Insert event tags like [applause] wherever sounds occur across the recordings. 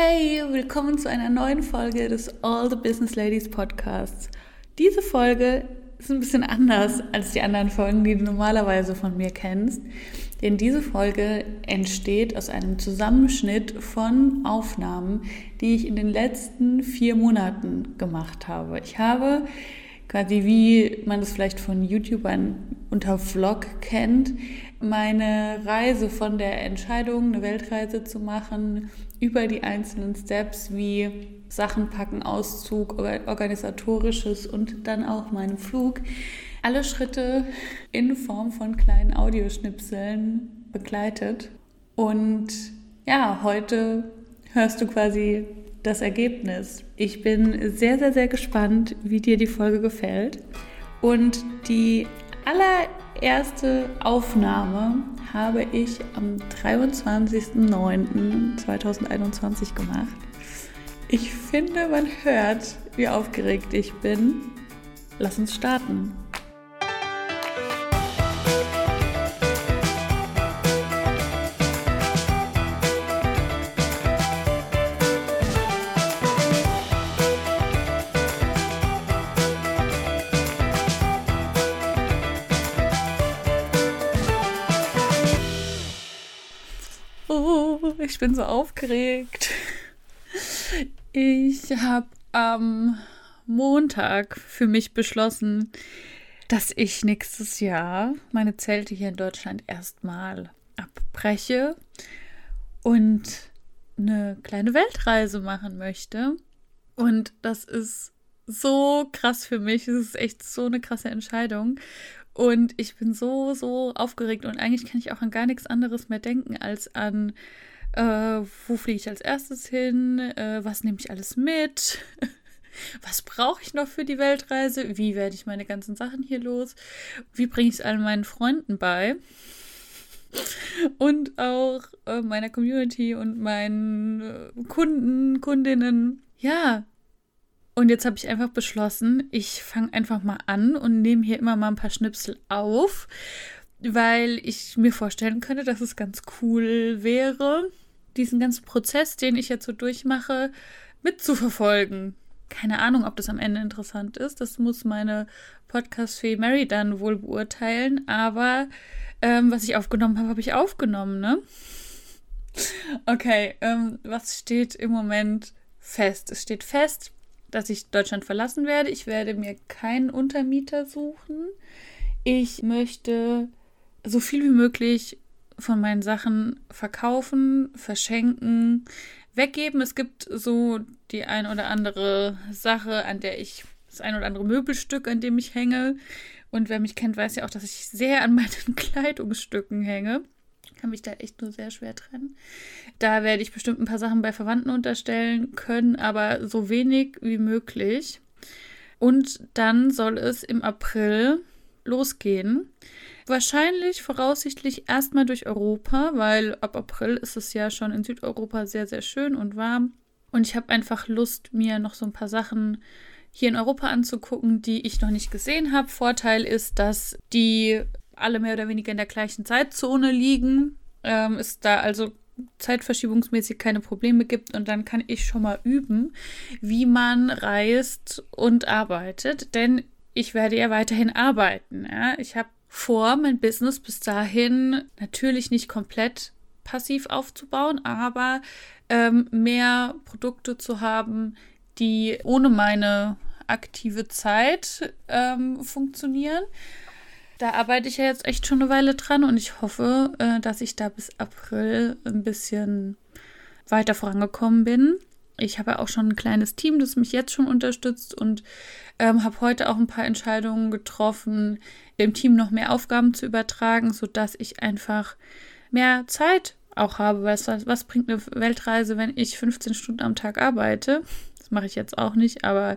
Hey, willkommen zu einer neuen Folge des All the Business Ladies Podcasts. Diese Folge ist ein bisschen anders als die anderen Folgen, die du normalerweise von mir kennst. Denn diese Folge entsteht aus einem Zusammenschnitt von Aufnahmen, die ich in den letzten vier Monaten gemacht habe. Ich habe quasi, wie man es vielleicht von YouTubern unter Vlog kennt, meine Reise von der Entscheidung, eine Weltreise zu machen, über die einzelnen Steps wie Sachen packen, Auszug, organisatorisches und dann auch meinen Flug, alle Schritte in Form von kleinen Audioschnipseln begleitet. Und ja, heute hörst du quasi das Ergebnis. Ich bin sehr, sehr, sehr gespannt, wie dir die Folge gefällt. Und die allererste Aufnahme habe ich am 23.09.2021 gemacht. Ich finde, man hört, wie aufgeregt ich bin. Lass uns starten. Ich bin so aufgeregt. Ich habe am Montag für mich beschlossen, dass ich nächstes Jahr meine Zelte hier in Deutschland erstmal abbreche und eine kleine Weltreise machen möchte. Und das ist so krass für mich. Es ist echt so eine krasse Entscheidung. Und ich bin so, so aufgeregt und eigentlich kann ich auch an gar nichts anderes mehr denken als an äh, wo fliege ich als erstes hin? Äh, was nehme ich alles mit? [laughs] was brauche ich noch für die Weltreise? Wie werde ich meine ganzen Sachen hier los? Wie bringe ich es allen meinen Freunden bei? Und auch äh, meiner Community und meinen äh, Kunden, Kundinnen. Ja. Und jetzt habe ich einfach beschlossen, ich fange einfach mal an und nehme hier immer mal ein paar Schnipsel auf, weil ich mir vorstellen könnte, dass es ganz cool wäre, diesen ganzen Prozess, den ich jetzt so durchmache, mitzuverfolgen. Keine Ahnung, ob das am Ende interessant ist. Das muss meine Podcast-Fee Mary dann wohl beurteilen. Aber ähm, was ich aufgenommen habe, habe ich aufgenommen, ne? Okay, ähm, was steht im Moment fest? Es steht fest, dass ich Deutschland verlassen werde. Ich werde mir keinen Untermieter suchen. Ich möchte so viel wie möglich von meinen Sachen verkaufen, verschenken, weggeben. Es gibt so die ein oder andere Sache, an der ich, das ein oder andere Möbelstück, an dem ich hänge. Und wer mich kennt, weiß ja auch, dass ich sehr an meinen [laughs] Kleidungsstücken hänge. Kann mich da echt nur sehr schwer trennen. Da werde ich bestimmt ein paar Sachen bei Verwandten unterstellen können, aber so wenig wie möglich. Und dann soll es im April losgehen. Wahrscheinlich voraussichtlich erstmal durch Europa, weil ab April ist es ja schon in Südeuropa sehr, sehr schön und warm. Und ich habe einfach Lust, mir noch so ein paar Sachen hier in Europa anzugucken, die ich noch nicht gesehen habe. Vorteil ist, dass die alle mehr oder weniger in der gleichen Zeitzone liegen. Ähm, es da also zeitverschiebungsmäßig keine Probleme gibt und dann kann ich schon mal üben, wie man reist und arbeitet, denn ich werde ja weiterhin arbeiten. Ja? Ich habe vor, mein Business bis dahin natürlich nicht komplett passiv aufzubauen, aber ähm, mehr Produkte zu haben, die ohne meine aktive Zeit ähm, funktionieren. Da arbeite ich ja jetzt echt schon eine Weile dran und ich hoffe, äh, dass ich da bis April ein bisschen weiter vorangekommen bin. Ich habe ja auch schon ein kleines Team, das mich jetzt schon unterstützt und ähm, habe heute auch ein paar Entscheidungen getroffen, dem Team noch mehr Aufgaben zu übertragen, sodass ich einfach mehr Zeit auch habe. Was, was bringt eine Weltreise, wenn ich 15 Stunden am Tag arbeite? Das mache ich jetzt auch nicht, aber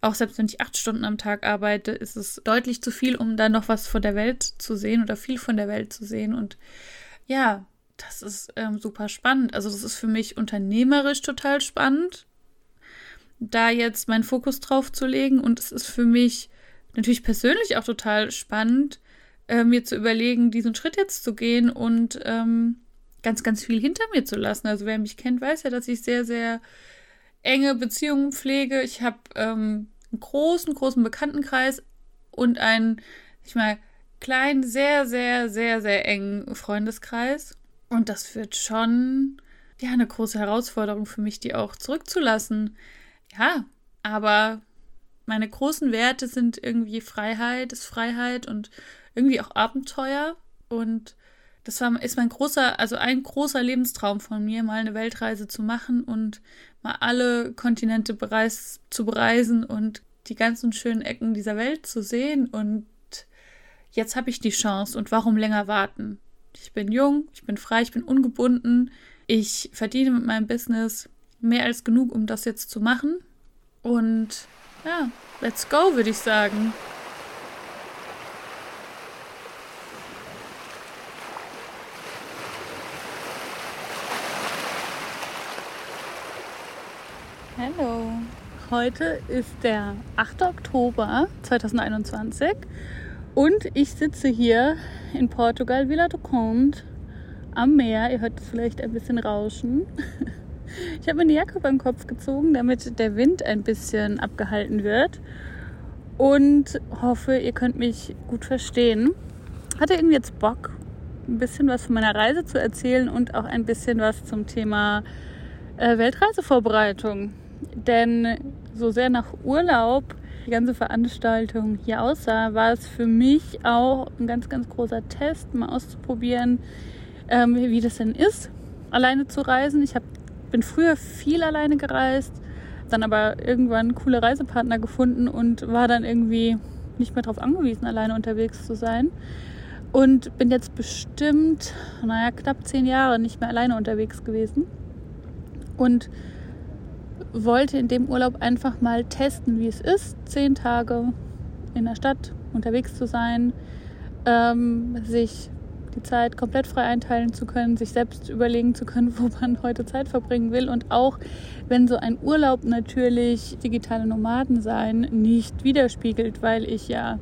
auch selbst wenn ich acht Stunden am Tag arbeite, ist es deutlich zu viel, um dann noch was von der Welt zu sehen oder viel von der Welt zu sehen. Und ja, das ist ähm, super spannend. Also das ist für mich unternehmerisch total spannend, da jetzt meinen Fokus drauf zu legen. Und es ist für mich natürlich persönlich auch total spannend, äh, mir zu überlegen, diesen Schritt jetzt zu gehen und ähm, ganz, ganz viel hinter mir zu lassen. Also wer mich kennt, weiß ja, dass ich sehr, sehr enge Beziehungen pflege. Ich habe ähm, einen großen, großen Bekanntenkreis und einen, ich mal, kleinen, sehr, sehr, sehr, sehr engen Freundeskreis. Und das wird schon, ja, eine große Herausforderung für mich, die auch zurückzulassen. Ja, aber meine großen Werte sind irgendwie Freiheit, ist Freiheit und irgendwie auch Abenteuer. Und das war, ist mein großer, also ein großer Lebenstraum von mir, mal eine Weltreise zu machen und mal alle Kontinente bereis, zu bereisen und die ganzen schönen Ecken dieser Welt zu sehen. Und jetzt habe ich die Chance. Und warum länger warten? Ich bin jung, ich bin frei, ich bin ungebunden. Ich verdiene mit meinem Business mehr als genug, um das jetzt zu machen. Und ja, let's go, würde ich sagen. Hallo. Heute ist der 8. Oktober 2021 und ich sitze hier in Portugal, Vila do Conde, am Meer. Ihr hört es vielleicht ein bisschen rauschen. [laughs] Ich habe mir eine Jacke beim Kopf gezogen, damit der Wind ein bisschen abgehalten wird. Und hoffe, ihr könnt mich gut verstehen. Hatte irgendwie jetzt Bock, ein bisschen was von meiner Reise zu erzählen und auch ein bisschen was zum Thema äh, Weltreisevorbereitung. Denn so sehr nach Urlaub die ganze Veranstaltung hier aussah, war es für mich auch ein ganz, ganz großer Test, mal auszuprobieren, ähm, wie das denn ist, alleine zu reisen. Ich habe bin früher viel alleine gereist, dann aber irgendwann coole Reisepartner gefunden und war dann irgendwie nicht mehr darauf angewiesen, alleine unterwegs zu sein. Und bin jetzt bestimmt, naja, knapp zehn Jahre nicht mehr alleine unterwegs gewesen. Und wollte in dem Urlaub einfach mal testen, wie es ist, zehn Tage in der Stadt unterwegs zu sein, ähm, sich die Zeit komplett frei einteilen zu können, sich selbst überlegen zu können, [laughs] wo man heute Zeit verbringen will. Und auch wenn so ein Urlaub natürlich digitale Nomaden sein nicht widerspiegelt, weil ich ja,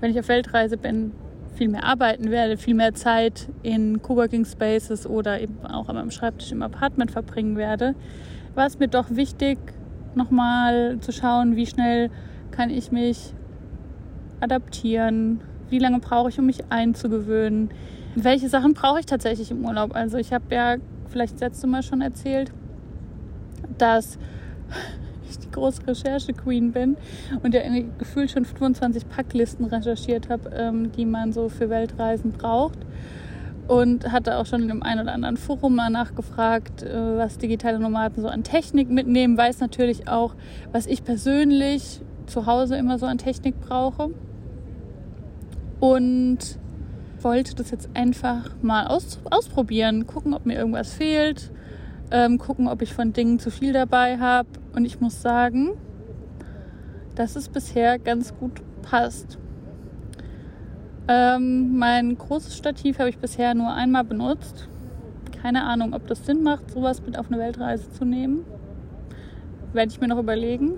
wenn ich auf Weltreise bin, viel mehr arbeiten werde, viel mehr Zeit in Coworking Spaces oder eben auch an meinem Schreibtisch im Apartment verbringen werde, war es mir doch wichtig, nochmal zu schauen, wie schnell kann ich mich adaptieren, wie lange brauche ich, um mich einzugewöhnen? Welche Sachen brauche ich tatsächlich im Urlaub? Also ich habe ja vielleicht das letzte Mal schon erzählt, dass [laughs] ich die große Recherche-Queen bin und ja gefühlt schon 25 Packlisten recherchiert habe, ähm, die man so für Weltreisen braucht. Und hatte auch schon in dem einen oder anderen Forum mal nachgefragt, äh, was digitale Nomaden so an Technik mitnehmen. Weiß natürlich auch, was ich persönlich zu Hause immer so an Technik brauche und wollte das jetzt einfach mal aus, ausprobieren, gucken, ob mir irgendwas fehlt, ähm, gucken, ob ich von Dingen zu viel dabei habe. Und ich muss sagen, dass es bisher ganz gut passt. Ähm, mein großes Stativ habe ich bisher nur einmal benutzt. Keine Ahnung, ob das Sinn macht, sowas mit auf eine Weltreise zu nehmen. Werde ich mir noch überlegen.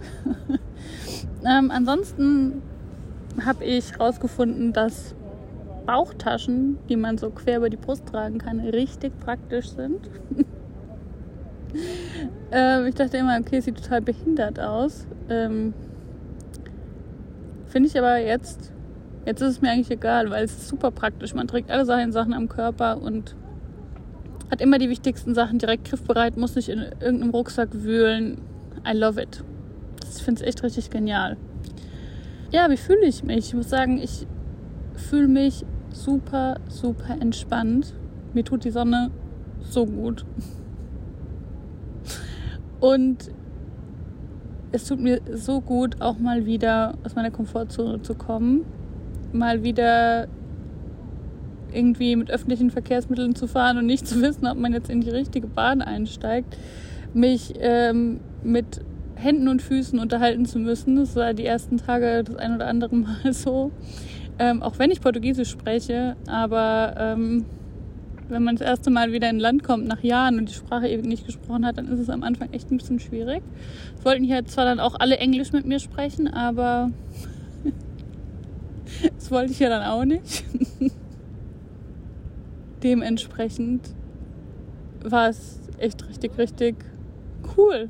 [laughs] ähm, ansonsten habe ich herausgefunden, dass Bauchtaschen, die man so quer über die Brust tragen kann, richtig praktisch sind. [laughs] ähm, ich dachte immer, okay, sieht total behindert aus. Ähm, Finde ich aber jetzt, jetzt ist es mir eigentlich egal, weil es ist super praktisch. Man trägt alle seine Sachen am Körper und hat immer die wichtigsten Sachen direkt griffbereit, muss nicht in irgendeinem Rucksack wühlen. I love it. Ich finde es echt richtig genial ja, wie fühle ich mich? Ich muss sagen, ich fühle mich super, super entspannt. Mir tut die Sonne so gut. Und es tut mir so gut, auch mal wieder aus meiner Komfortzone zu kommen. Mal wieder irgendwie mit öffentlichen Verkehrsmitteln zu fahren und nicht zu wissen, ob man jetzt in die richtige Bahn einsteigt. Mich ähm, mit Händen und Füßen unterhalten zu müssen. Das war die ersten Tage das ein oder andere Mal [laughs] so. Ähm, auch wenn ich Portugiesisch spreche, aber ähm, wenn man das erste Mal wieder in ein Land kommt nach Jahren und die Sprache eben nicht gesprochen hat, dann ist es am Anfang echt ein bisschen schwierig. Es wollten hier zwar dann auch alle Englisch mit mir sprechen, aber das wollte ich ja dann auch nicht. Dementsprechend war es echt richtig, richtig cool.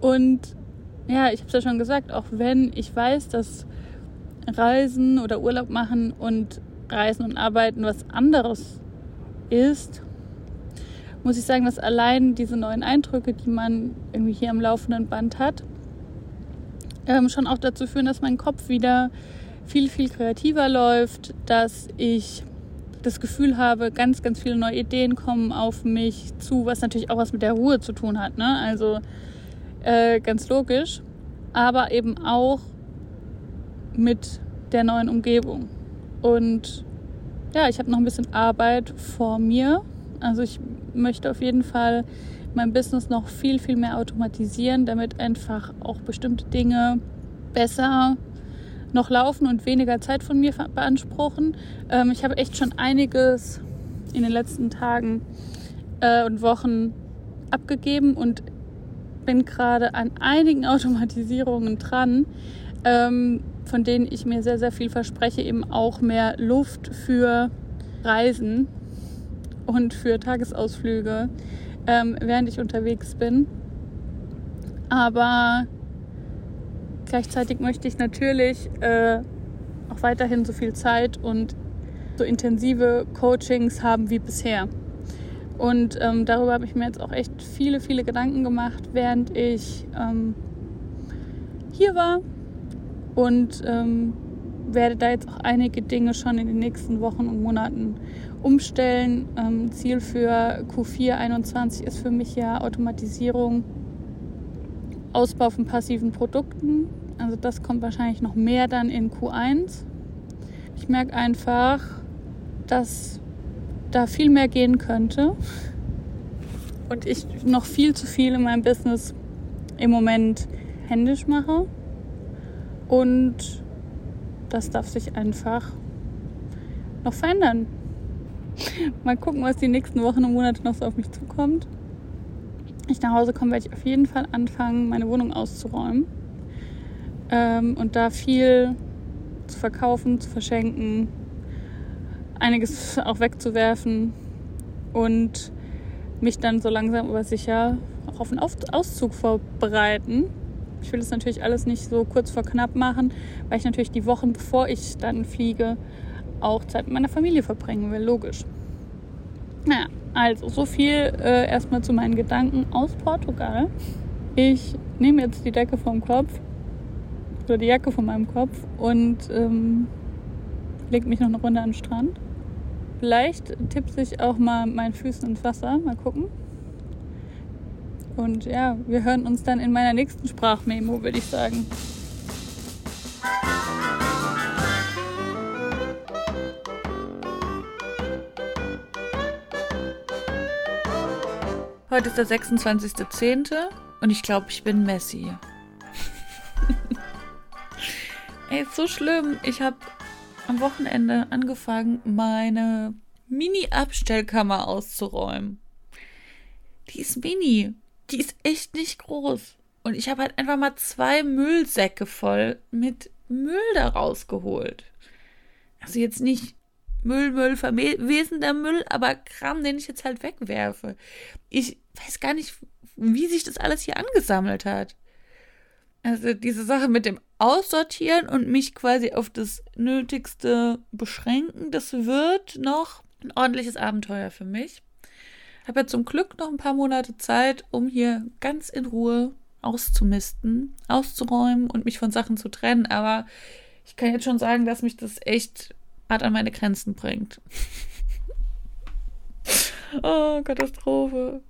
Und ja, ich habe es ja schon gesagt, auch wenn ich weiß, dass Reisen oder Urlaub machen und Reisen und Arbeiten was anderes ist, muss ich sagen, dass allein diese neuen Eindrücke, die man irgendwie hier am laufenden Band hat, ähm, schon auch dazu führen, dass mein Kopf wieder viel, viel kreativer läuft, dass ich das Gefühl habe, ganz, ganz viele neue Ideen kommen auf mich zu, was natürlich auch was mit der Ruhe zu tun hat. Ne? Also äh, ganz logisch, aber eben auch mit der neuen Umgebung. Und ja, ich habe noch ein bisschen Arbeit vor mir. Also ich möchte auf jeden Fall mein Business noch viel, viel mehr automatisieren, damit einfach auch bestimmte Dinge besser noch laufen und weniger Zeit von mir beanspruchen. Ähm, ich habe echt schon einiges in den letzten Tagen äh, und Wochen abgegeben und bin gerade an einigen [laughs] Automatisierungen dran, ähm, von denen ich mir sehr, sehr viel verspreche, eben auch mehr Luft für Reisen und für Tagesausflüge, ähm, während ich unterwegs bin. Aber Gleichzeitig möchte ich natürlich äh, auch weiterhin so viel Zeit und so intensive Coachings haben wie bisher. Und ähm, darüber habe ich mir jetzt auch echt viele, viele Gedanken gemacht, während ich ähm, hier war. Und ähm, werde da jetzt auch einige Dinge schon in den nächsten Wochen und Monaten umstellen. Ähm, Ziel für Q4 21 ist für mich ja Automatisierung Ausbau von passiven Produkten. Also das kommt wahrscheinlich noch mehr dann in Q1. Ich merke einfach, dass da viel mehr gehen könnte und ich noch viel zu viel in meinem Business im Moment händisch mache. Und das darf sich einfach noch verändern. Mal gucken, was die nächsten Wochen und Monate noch so auf mich zukommt ich nach Hause komme, werde ich auf jeden Fall anfangen, meine Wohnung auszuräumen. Ähm, und da viel zu verkaufen, zu verschenken, einiges [laughs] auch wegzuwerfen und mich dann so langsam aber sicher auch auf einen Auszug vorbereiten. Ich will das natürlich alles nicht so kurz vor knapp machen, weil ich natürlich die Wochen, bevor ich dann fliege, auch Zeit mit meiner Familie verbringen will, logisch. Naja, also so viel äh, erstmal zu meinen Gedanken aus Portugal. Ich nehme jetzt die Decke vom Kopf oder die Jacke von meinem Kopf und ähm, lege mich noch eine Runde an den Strand. Vielleicht tippse ich auch mal meinen Füßen ins Wasser. Mal gucken. Und ja, wir hören uns dann in meiner nächsten Sprachmemo, würde ich sagen. Heute ist der 26.10. und ich glaube, ich bin Messi. [laughs] Ey, ist so schlimm. Ich habe am Wochenende angefangen, meine Mini-Abstellkammer auszuräumen. Die ist mini. Die ist echt nicht groß. Und ich habe halt einfach mal zwei Müllsäcke voll mit Müll da rausgeholt. Also jetzt nicht Müll, Müll, verwesender Müll, aber Kram, den ich jetzt halt wegwerfe. Ich weiß gar nicht, wie sich das alles hier angesammelt hat. Also diese Sache mit dem Aussortieren und mich quasi auf das Nötigste beschränken, das wird noch ein ordentliches Abenteuer für mich. Ich habe ja zum Glück noch ein paar Monate Zeit, um hier ganz in Ruhe auszumisten, auszuräumen und mich von Sachen zu trennen. Aber ich kann jetzt schon sagen, dass mich das echt hart an meine Grenzen bringt. [laughs] oh, Katastrophe.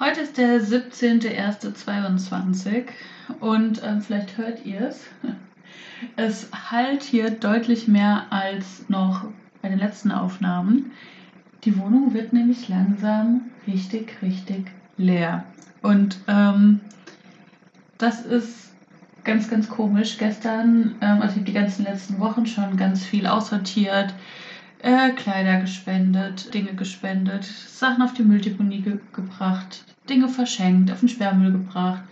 Heute ist der 17.01.22 und äh, vielleicht hört ihr [laughs] es. Es halt hier deutlich mehr als noch bei den letzten Aufnahmen. Die Wohnung wird nämlich langsam richtig, richtig leer. Und ähm, das ist ganz, ganz komisch. Gestern, ähm, also ich habe die ganzen letzten Wochen schon ganz viel aussortiert, äh, Kleider gespendet, Dinge gespendet, Sachen auf die Mülldeponie ge gebracht, Dinge verschenkt, auf den Sperrmüll gebracht,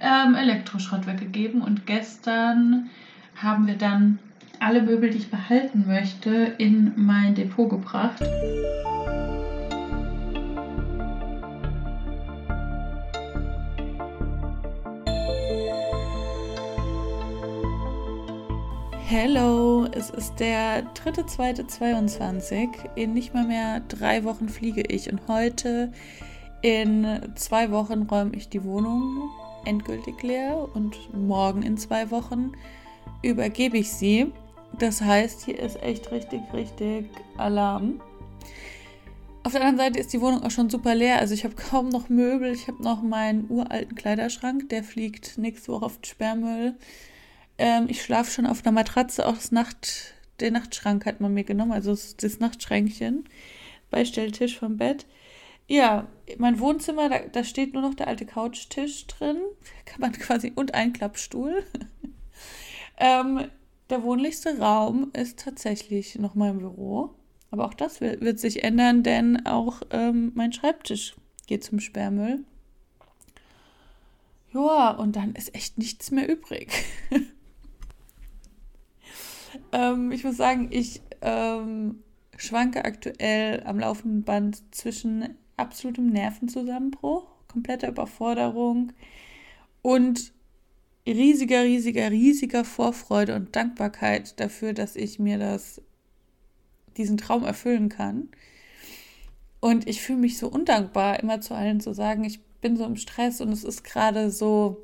ähm, Elektroschrott weggegeben und gestern haben wir dann alle Möbel, die ich behalten möchte, in mein Depot gebracht. Hello, es ist der 3.2.22. In nicht mal mehr drei Wochen fliege ich und heute in zwei Wochen räume ich die Wohnung endgültig leer und morgen in zwei Wochen übergebe ich sie. Das heißt, hier ist echt richtig, richtig Alarm. Auf der anderen Seite ist die Wohnung auch schon super leer. Also ich habe kaum noch Möbel. Ich habe noch meinen uralten Kleiderschrank. Der fliegt nächste Woche auf den Sperrmüll. Ähm, ich schlafe schon auf einer Matratze. Auch das Nacht, den Nachtschrank hat man mir genommen, also das, das Nachtschränkchen. Beistelltisch vom Bett. Ja, mein Wohnzimmer, da, da steht nur noch der alte Couchtisch drin. [laughs] Kann man quasi und ein Klappstuhl. [laughs] ähm, der wohnlichste Raum ist tatsächlich noch mein Büro. Aber auch das wird, wird sich ändern, denn auch ähm, mein Schreibtisch geht zum Sperrmüll. Ja, und dann ist echt nichts mehr übrig. [laughs] Ähm, ich muss sagen, ich ähm, schwanke aktuell am laufenden Band zwischen absolutem Nervenzusammenbruch, kompletter Überforderung und riesiger, riesiger, riesiger Vorfreude und Dankbarkeit dafür, dass ich mir das, diesen Traum erfüllen kann. Und ich fühle mich so undankbar, immer zu allen zu sagen, ich bin so im Stress und es ist gerade so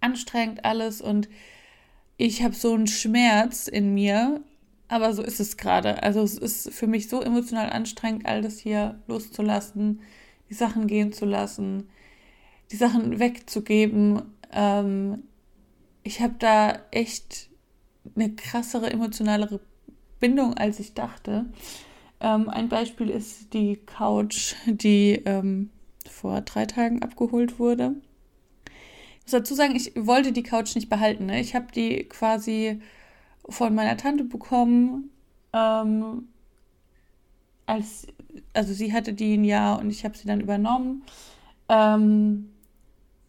anstrengend alles und ich habe so einen Schmerz in mir, aber so ist es gerade. Also es ist für mich so emotional anstrengend, all das hier loszulassen, die Sachen gehen zu lassen, die Sachen wegzugeben. Ähm, ich habe da echt eine krassere, emotionalere Bindung, als ich dachte. Ähm, ein Beispiel ist die Couch, die ähm, vor drei Tagen abgeholt wurde muss dazu sagen, ich wollte die Couch nicht behalten. Ne? Ich habe die quasi von meiner Tante bekommen. Ähm, als, also sie hatte die ein Jahr und ich habe sie dann übernommen. Ähm,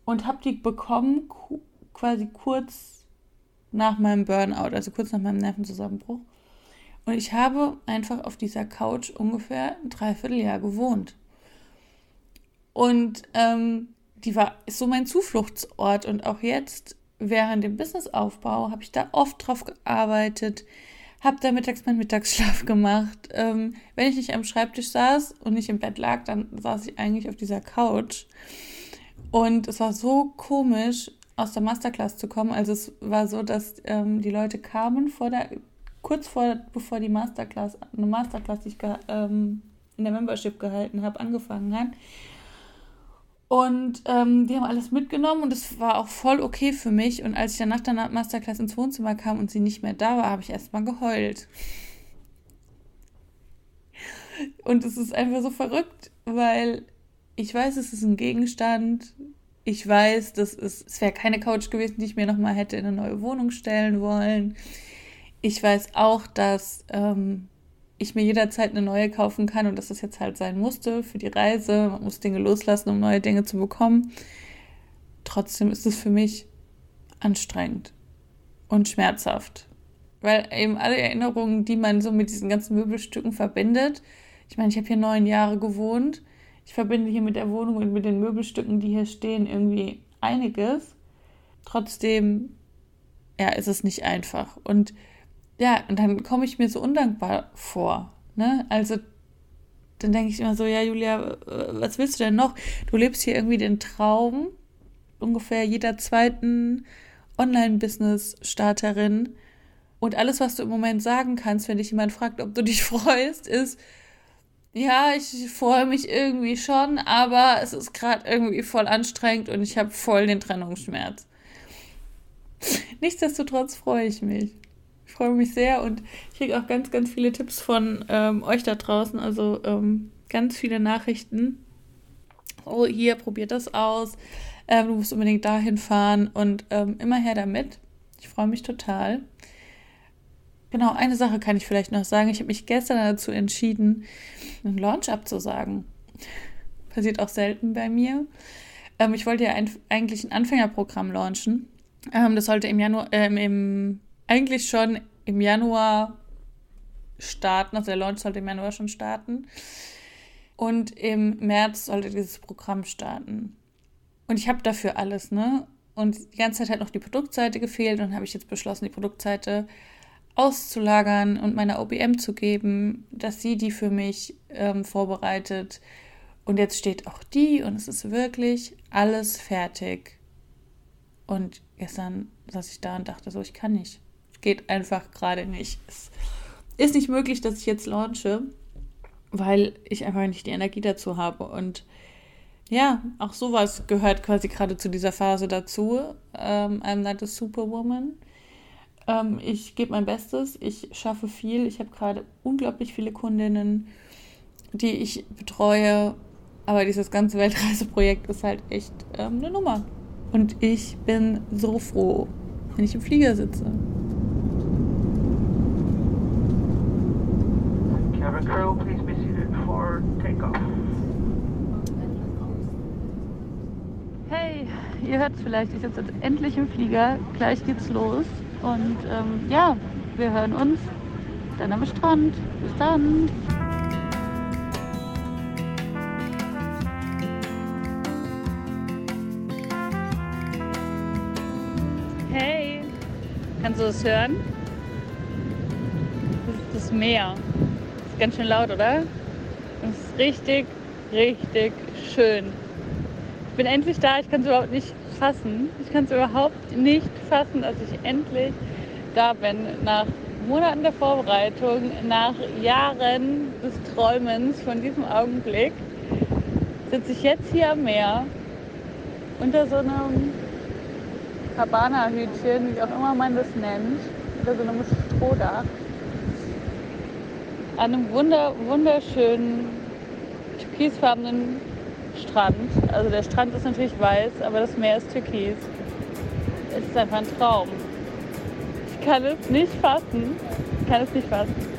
und habe die bekommen quasi kurz nach meinem Burnout, also kurz nach meinem Nervenzusammenbruch. Und ich habe einfach auf dieser Couch ungefähr ein Dreivierteljahr gewohnt. Und ähm, die war so mein Zufluchtsort und auch jetzt während dem Businessaufbau habe ich da oft drauf gearbeitet, habe da mittags meinen Mittagsschlaf [laughs] gemacht. Ähm, wenn ich nicht am Schreibtisch saß und nicht im Bett lag, dann saß ich eigentlich auf dieser Couch. Und es war so komisch, aus der Masterclass zu kommen. Also es war so, dass ähm, die Leute kamen vor der, kurz vor, bevor die Masterclass, eine Masterclass, die ich ähm, in der Membership gehalten habe, angefangen hat. Und ähm, die haben alles mitgenommen und es war auch voll okay für mich. Und als ich dann nach der Masterclass ins Wohnzimmer kam und sie nicht mehr da war, habe ich erstmal geheult. Und es ist einfach so verrückt, weil ich weiß, es ist ein Gegenstand. Ich weiß, das ist, es wäre keine Couch gewesen, die ich mir nochmal hätte in eine neue Wohnung stellen wollen. Ich weiß auch, dass ähm, ich mir jederzeit eine neue kaufen kann und dass das jetzt halt sein musste für die Reise. Man muss Dinge loslassen, um neue Dinge zu bekommen. Trotzdem ist es für mich anstrengend und schmerzhaft. Weil eben alle Erinnerungen, die man so mit diesen ganzen Möbelstücken verbindet, ich meine, ich habe hier neun Jahre gewohnt. Ich verbinde hier mit der Wohnung und mit den Möbelstücken, die hier stehen, irgendwie einiges. Trotzdem, ja, ist es nicht einfach. Und ja, und dann komme ich mir so undankbar vor. Ne? Also dann denke ich immer so, ja, Julia, was willst du denn noch? Du lebst hier irgendwie den Traum ungefähr jeder zweiten Online-Business-Starterin. Und alles, was du im Moment sagen kannst, wenn dich jemand fragt, ob du dich [laughs] freust, ist, ja, ich freue mich irgendwie schon, aber es ist gerade irgendwie voll anstrengend und ich habe voll den Trennungsschmerz. [laughs] Nichtsdestotrotz freue ich mich. Freue mich sehr und ich kriege auch ganz, ganz viele Tipps von ähm, euch da draußen. Also ähm, ganz viele Nachrichten. Oh, hier, probiert das aus. Ähm, du musst unbedingt dahin fahren und ähm, immer her damit. Ich freue mich total. Genau, eine Sache kann ich vielleicht noch sagen. Ich habe mich gestern dazu entschieden, einen Launch abzusagen. Passiert auch selten bei mir. Ähm, ich wollte ja ein, eigentlich ein Anfängerprogramm launchen. Ähm, das sollte im Januar, äh, im eigentlich schon im Januar starten, also der Launch sollte im Januar schon starten. Und im März sollte dieses Programm starten. Und ich habe dafür alles, ne? Und die ganze Zeit hat noch die Produktseite gefehlt und habe ich jetzt beschlossen, die Produktseite auszulagern und meiner OBM zu geben, dass sie die für mich ähm, vorbereitet. Und jetzt steht auch die und es ist wirklich alles fertig. Und gestern saß ich da und dachte so, ich kann nicht. Geht einfach gerade nicht. Es ist nicht möglich, dass ich jetzt launche, weil ich einfach nicht die Energie dazu habe. Und ja, auch sowas gehört quasi gerade zu dieser Phase dazu. Ähm, I'm not a superwoman. Ähm, ich gebe mein Bestes, ich schaffe viel. Ich habe gerade unglaublich viele Kundinnen, die ich betreue. Aber dieses ganze Weltreiseprojekt ist halt echt ähm, eine Nummer. Und ich bin so froh, wenn ich im Flieger sitze. Crew, please be seated for takeoff. Hey, ihr hört es vielleicht, ich sitze jetzt endlich im Flieger. Gleich geht's los. Und ähm, ja, wir hören uns dann am Strand. Bis dann. Hey, kannst du das hören? Das ist das Meer. Ganz schön laut, oder? Das ist richtig, richtig schön. Ich bin endlich da. Ich kann es überhaupt nicht fassen. Ich kann es überhaupt nicht fassen, dass ich endlich da bin. Nach Monaten der Vorbereitung, nach Jahren des Träumens von diesem Augenblick, sitze ich jetzt hier am Meer unter so einem Cabana-Hütchen, wie auch immer man das nennt, unter so einem Strohdach, an einem wunder, wunderschönen türkisfarbenen Strand. Also der Strand ist natürlich weiß, aber das Meer ist türkis. Es ist einfach ein Traum. Ich kann es nicht fassen. Ich kann es nicht fassen.